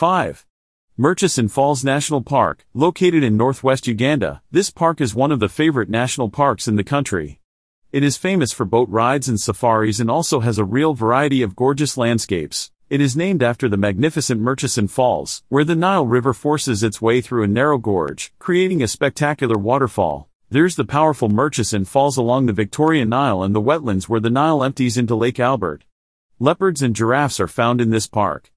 5. Murchison Falls National Park, located in northwest Uganda, this park is one of the favorite national parks in the country. It is famous for boat rides and safaris and also has a real variety of gorgeous landscapes. It is named after the magnificent Murchison Falls, where the Nile River forces its way through a narrow gorge, creating a spectacular waterfall. There's the powerful Murchison Falls along the Victoria Nile and the wetlands where the Nile empties into Lake Albert. Leopards and giraffes are found in this park.